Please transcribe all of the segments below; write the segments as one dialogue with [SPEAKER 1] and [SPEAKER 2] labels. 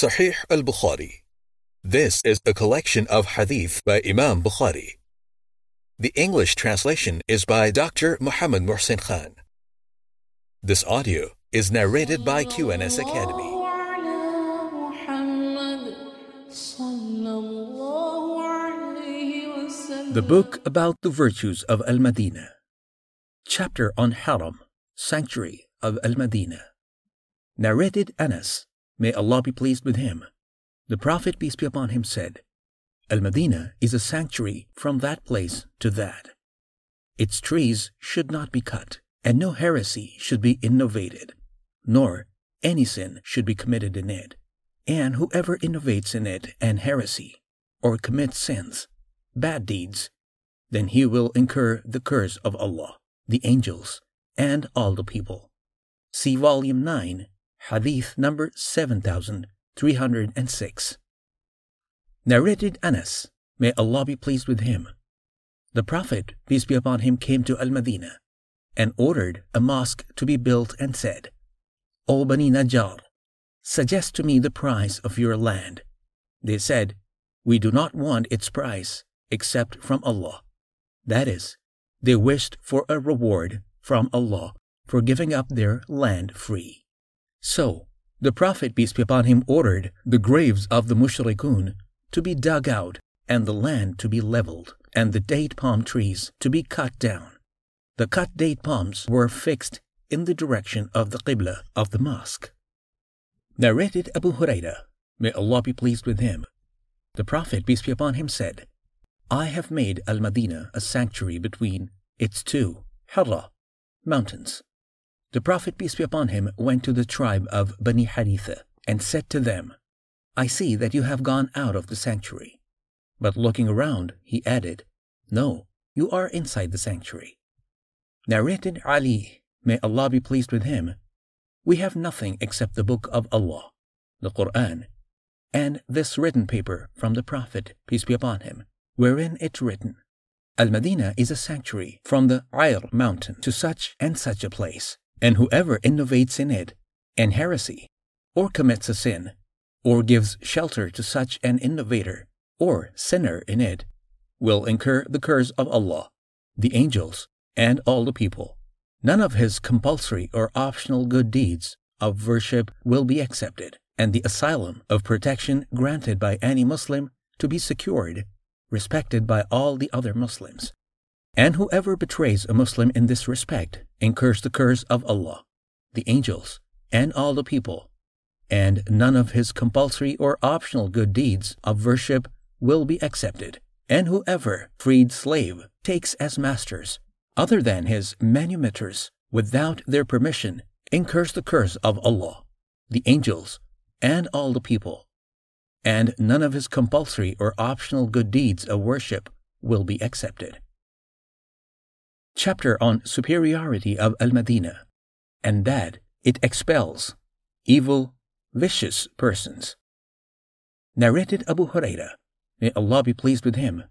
[SPEAKER 1] Sahih al Bukhari. This is a collection of hadith by Imam Bukhari. The English translation is by Dr. Muhammad Muhsin Khan. This audio is narrated by QNS Academy.
[SPEAKER 2] The book about the virtues of Al Madinah. Chapter on Haram, Sanctuary of Al Madinah. Narrated Anas, may Allah be pleased with him. The Prophet, peace be upon him, said, Al Madinah is a sanctuary from that place to that. Its trees should not be cut, and no heresy should be innovated, nor any sin should be committed in it. And whoever innovates in it an heresy, or commits sins, bad deeds, then he will incur the curse of Allah, the angels, and all the people. See Volume 9, Hadith number 7306. Narrated Anas, may Allah be pleased with him. The Prophet, peace be upon him, came to Al Madinah and ordered a mosque to be built and said, O Bani Najjar, suggest to me the price of your land. They said, We do not want its price except from Allah. That is, they wished for a reward from Allah for giving up their land free. So, the Prophet, peace be upon him, ordered the graves of the mushrikun to be dug out and the land to be leveled and the date palm trees to be cut down. The cut date palms were fixed in the direction of the Qibla of the mosque. Narrated Abu Huraira, may Allah be pleased with him. The Prophet, peace be upon him, said, I have made Al Madinah a sanctuary between its two Hira mountains. The Prophet, peace be upon him, went to the tribe of Bani Haritha and said to them, I see that you have gone out of the sanctuary. But looking around, he added, No, you are inside the sanctuary. Narrated Ali, may Allah be pleased with him, we have nothing except the book of Allah, the Quran, and this written paper from the Prophet, peace be upon him, wherein it's written, Al-Madinah is a sanctuary from the Ayr mountain to such and such a place, and whoever innovates in it an heresy, or commits a sin, or gives shelter to such an innovator or sinner in it, will incur the curse of Allah, the angels, and all the people. None of his compulsory or optional good deeds of worship will be accepted, and the asylum of protection granted by any Muslim to be secured respected by all the other Muslims. And whoever betrays a Muslim in this respect incurs the curse of Allah, the angels, and all the people, and none of his compulsory or optional good deeds of worship will be accepted. And whoever, freed slave, takes as masters, other than his manumitters, without their permission, incurs the curse of Allah, the angels, and all the people and none of his compulsory or optional good deeds of worship will be accepted. Chapter on Superiority of Al Madinah, and that it expels evil, vicious persons. Narrated Abu Huraira, may Allah be pleased with him.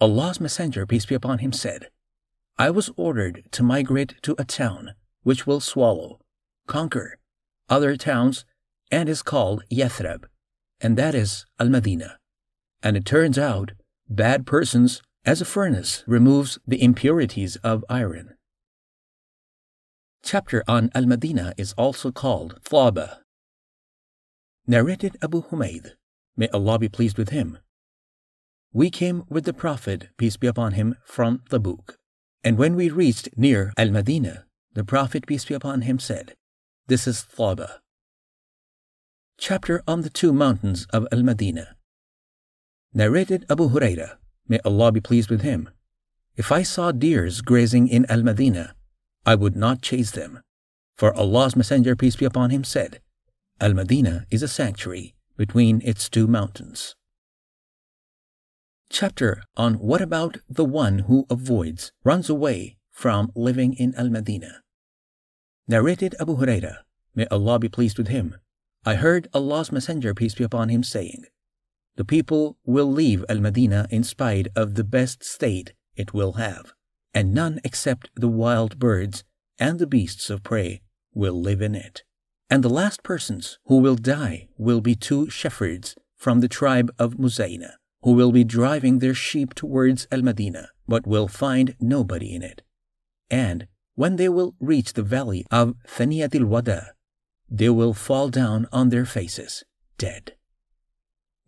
[SPEAKER 2] Allah's Messenger, peace be upon him, said, I was ordered to migrate to a town which will swallow, conquer other towns, and is called Yathrib and that is Al Madinah. And it turns out, bad persons, as a furnace removes the impurities of iron. Chapter on Al Madinah is also called Thaba. Narrated Abu Humayd, may Allah be pleased with him. We came with the Prophet, peace be upon him, from Tabuk. And when we reached near Al Madinah, the Prophet, peace be upon him, said, This is Thaba Chapter on the Two Mountains of Al Madinah. Narrated Abu Huraira, may Allah be pleased with him. If I saw deers grazing in Al Madinah, I would not chase them. For Allah's Messenger, peace be upon him, said, Al Madinah is a sanctuary between its two mountains. Chapter on what about the one who avoids, runs away from living in Al Madinah. Narrated Abu Huraira, may Allah be pleased with him. I heard Allah's Messenger, peace be upon him, saying, The people will leave Al Madinah in spite of the best state it will have, and none except the wild birds and the beasts of prey will live in it. And the last persons who will die will be two shepherds from the tribe of Muzayna, who will be driving their sheep towards Al Madinah, but will find nobody in it. And when they will reach the valley of Thaniyat al Wada, they will fall down on their faces, dead.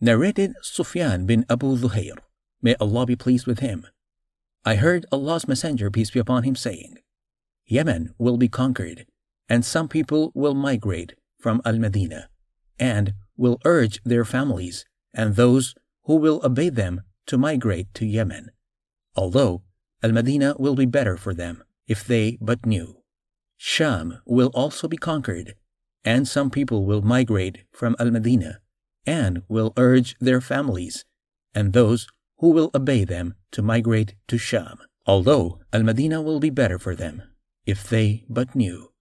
[SPEAKER 2] Narrated Sufyan bin Abu Zuhair, may Allah be pleased with him. I heard Allah's Messenger, peace be upon him, saying, Yemen will be conquered, and some people will migrate from Al Madinah, and will urge their families and those who will obey them to migrate to Yemen, although Al Madinah will be better for them if they but knew. Sham will also be conquered, and some people will migrate from Al Madinah and will urge their families and those who will obey them to migrate to Sham, although Al Madinah will be better for them if they but knew.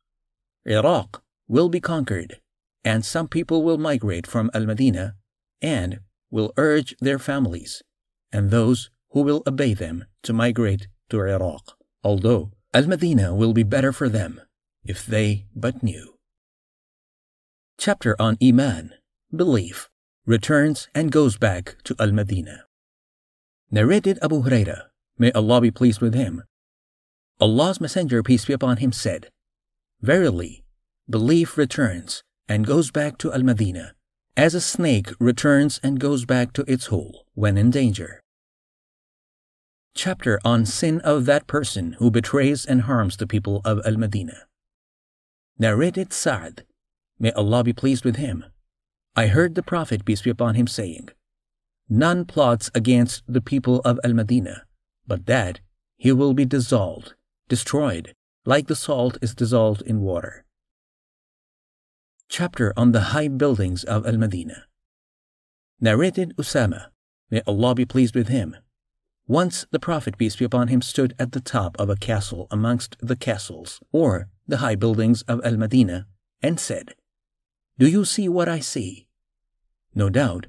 [SPEAKER 2] Iraq will be conquered, and some people will migrate from Al Madinah and will urge their families and those who will obey them to migrate to Iraq, although Al Madinah will be better for them if they but knew. Chapter on Iman, Belief, returns and goes back to Al Madinah. Narrated Abu Hurairah, may Allah be pleased with him. Allah's Messenger, peace be upon him, said, Verily, belief returns and goes back to Al Madinah as a snake returns and goes back to its hole when in danger. Chapter on Sin of that person who betrays and harms the people of Al Madinah. Narrated Sa'd, may Allah be pleased with him. I heard the Prophet, peace be upon him, saying, None plots against the people of Al Madinah, but that he will be dissolved, destroyed, like the salt is dissolved in water chapter on the high buildings of Al Madinah. Narrated Usama, may Allah be pleased with him. Once the Prophet, peace be upon him, stood at the top of a castle amongst the castles, or the high buildings of Al Madinah, and said, Do you see what I see? No doubt,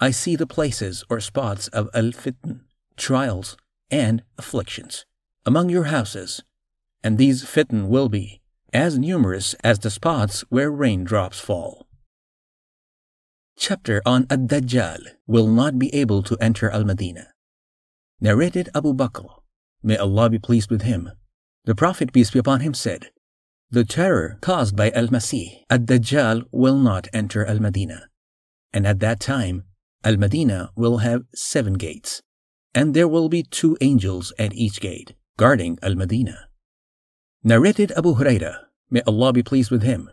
[SPEAKER 2] I see the places or spots of Al Fitn, trials, and afflictions among your houses, and these fitn will be as numerous as the spots where raindrops fall. Chapter on Ad-Dajjal will not be able to enter Al-Madinah. Narrated Abu Bakr, may Allah be pleased with him. The Prophet, peace be upon him, said, The terror caused by Al-Masih, Ad-Dajjal will not enter Al-Madinah. And at that time, Al-Madinah will have seven gates, and there will be two angels at each gate, guarding Al-Madinah. Narrated Abu Hurairah, may Allah be pleased with him.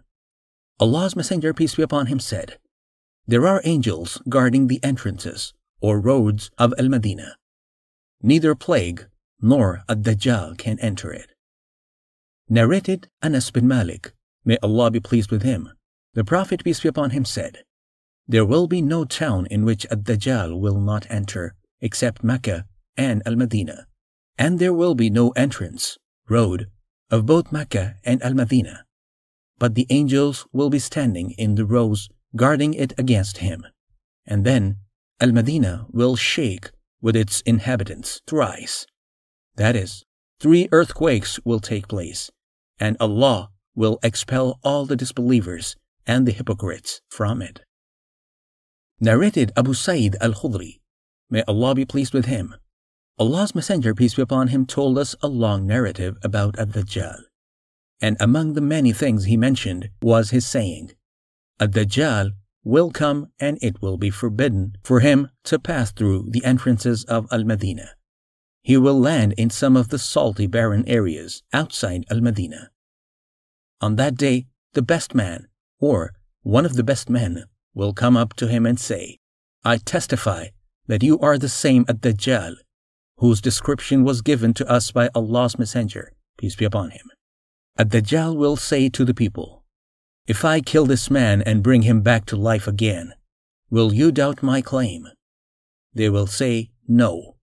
[SPEAKER 2] Allah's Messenger, peace be upon him, said, There are angels guarding the entrances or roads of Al Madinah. Neither plague nor a Dajjal can enter it. Narrated Anas bin Malik, may Allah be pleased with him. The Prophet, peace be upon him, said, There will be no town in which a Dajjal will not enter except Mecca and Al Madinah, and there will be no entrance, road, of both Mecca and Al Madinah, but the angels will be standing in the rows guarding it against him. And then Al Madinah will shake with its inhabitants thrice. That is, three earthquakes will take place, and Allah will expel all the disbelievers and the hypocrites from it. Narrated Abu Sa'id al Khudri, may Allah be pleased with him, Allah's Messenger, peace be upon him, told us a long narrative about Ad-Dajjal. And among the many things he mentioned was his saying, Ad-Dajjal will come and it will be forbidden for him to pass through the entrances of Al-Madinah. He will land in some of the salty barren areas outside Al-Madinah. On that day, the best man, or one of the best men, will come up to him and say, I testify that you are the same Ad-Dajjal whose description was given to us by Allah's Messenger, peace be upon him. Ad-Dajjal will say to the people, If I kill this man and bring him back to life again, will you doubt my claim? They will say, No.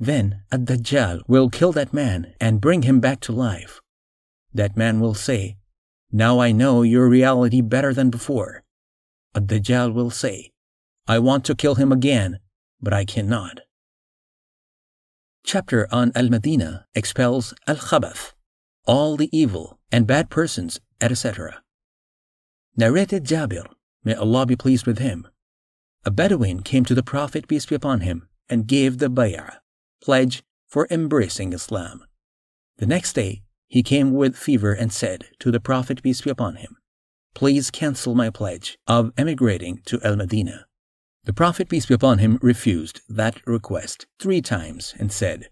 [SPEAKER 2] Then Ad-Dajjal will kill that man and bring him back to life. That man will say, Now I know your reality better than before. Ad-Dajjal will say, I want to kill him again, but I cannot chapter on Al Madinah expels Al Khabath, all the evil and bad persons, etc. Narrated Jabir, may Allah be pleased with him. A Bedouin came to the Prophet, peace be upon him, and gave the bay'ah, pledge for embracing Islam. The next day, he came with fever and said to the Prophet, peace be upon him, Please cancel my pledge of emigrating to Al Medina. The Prophet, peace be upon him, refused that request three times and said,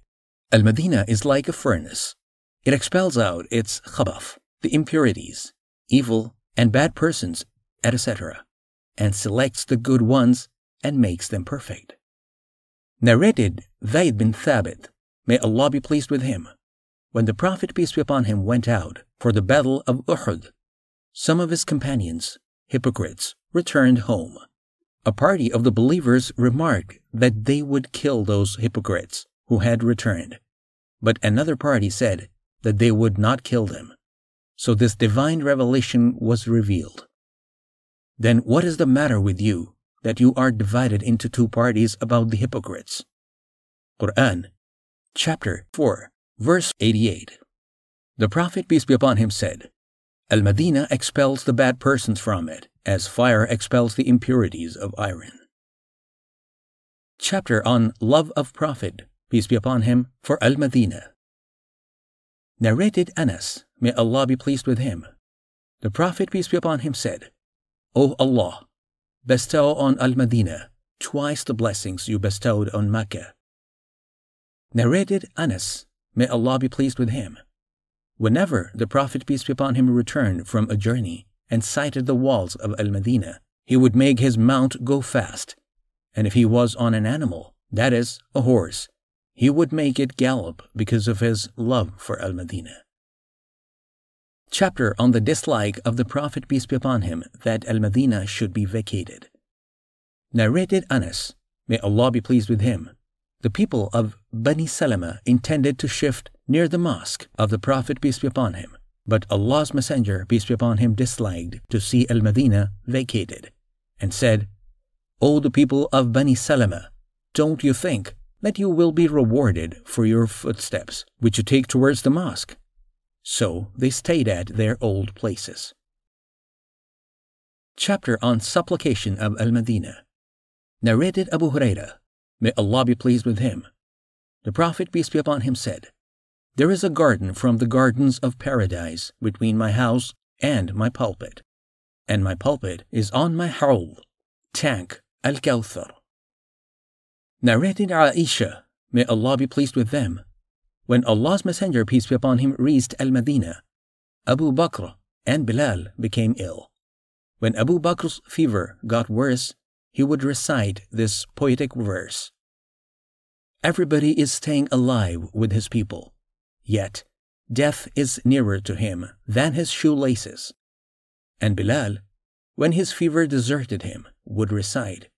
[SPEAKER 2] Al Medina is like a furnace. It expels out its khabath, the impurities, evil, and bad persons, etc., and selects the good ones and makes them perfect. Narrated Zayd bin Thabit, may Allah be pleased with him, when the Prophet, peace be upon him, went out for the battle of Uhud, some of his companions, hypocrites, returned home. A party of the believers remarked that they would kill those hypocrites who had returned, but another party said that they would not kill them. So this divine revelation was revealed. Then what is the matter with you that you are divided into two parties about the hypocrites? Quran, chapter 4, verse 88. The Prophet, peace be upon him, said, Al Madinah expels the bad persons from it, as fire expels the impurities of iron. Chapter on Love of Prophet, peace be upon him, for Al Madinah. Narrated Anas, may Allah be pleased with him. The Prophet, peace be upon him, said, O Allah, bestow on Al Madinah twice the blessings you bestowed on Mecca. Narrated Anas, may Allah be pleased with him. Whenever the Prophet, peace be upon him, returned from a journey and sighted the walls of Al Madinah, he would make his mount go fast, and if he was on an animal, that is, a horse, he would make it gallop because of his love for Al Madinah. Chapter on the dislike of the Prophet, peace be upon him, that Al Madinah should be vacated. Narrated Anas, may Allah be pleased with him. The people of Bani Salama intended to shift near the mosque of the Prophet, peace be upon him, but Allah's Messenger, peace be upon him, disliked to see Al Madinah vacated, and said, O the people of Bani Salama, don't you think that you will be rewarded for your footsteps, which you take towards the mosque. So they stayed at their old places. Chapter on Supplication of Al Madinah. Narrated Abu Huraira, may Allah be pleased with him. The Prophet, peace be upon him, said, There is a garden from the gardens of paradise between my house and my pulpit, and my pulpit is on my hawd, tank al Kawthar narrated Aisha, may Allah be pleased with them, when Allah's Messenger, peace be upon him, reached Al Madinah, Abu Bakr and Bilal became ill. When Abu Bakr's fever got worse, he would recite this poetic verse Everybody is staying alive with his people, yet death is nearer to him than his shoelaces. And Bilal, when his fever deserted him, would recite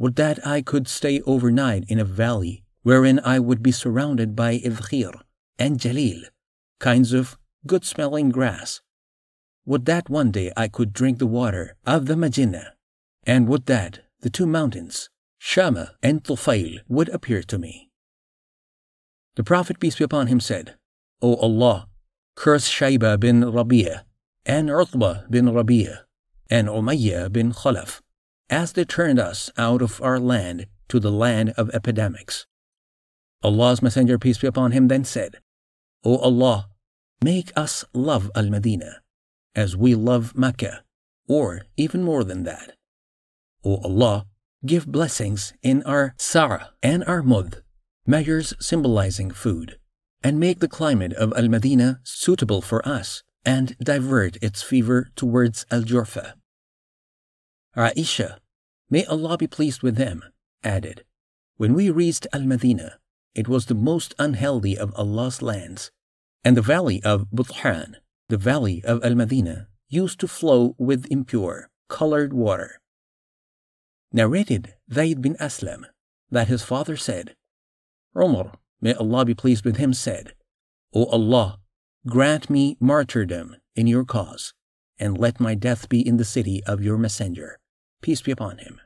[SPEAKER 2] would that I could stay overnight in a valley wherein I would be surrounded by idkhir and jalil, kinds of good smelling grass. Would that one day I could drink the water of the Majanna, and with that the two mountains, Shama and Tufail, would appear to me. The Prophet, peace be upon him, said, O Allah, curse Shayba bin Rabi'ah, and Utbah bin Rabi'ah, and Umayyah bin Khalaf, as they turned us out of our land to the land of epidemics. Allah's Messenger, peace be upon him, then said, O Allah, make us love Al Medina as we love Mecca, or even more than that. O Allah, give blessings in our Sa' and our Mudd, measures symbolizing food, and make the climate of Al Medina suitable for us, and divert its fever towards Al Juhfa. Aisha, may Allah be pleased with them, added, When we reached Al Madinah, it was the most unhealthy of Allah's lands, and the valley of Buthan, the valley of Al Madinah, used to flow with impure, colored water. Narrated Zayd bin Aslam that his father said, Umar, may Allah be pleased with him, said, O Allah, grant me martyrdom in your cause, and let my death be in the city of your messenger peace be upon him.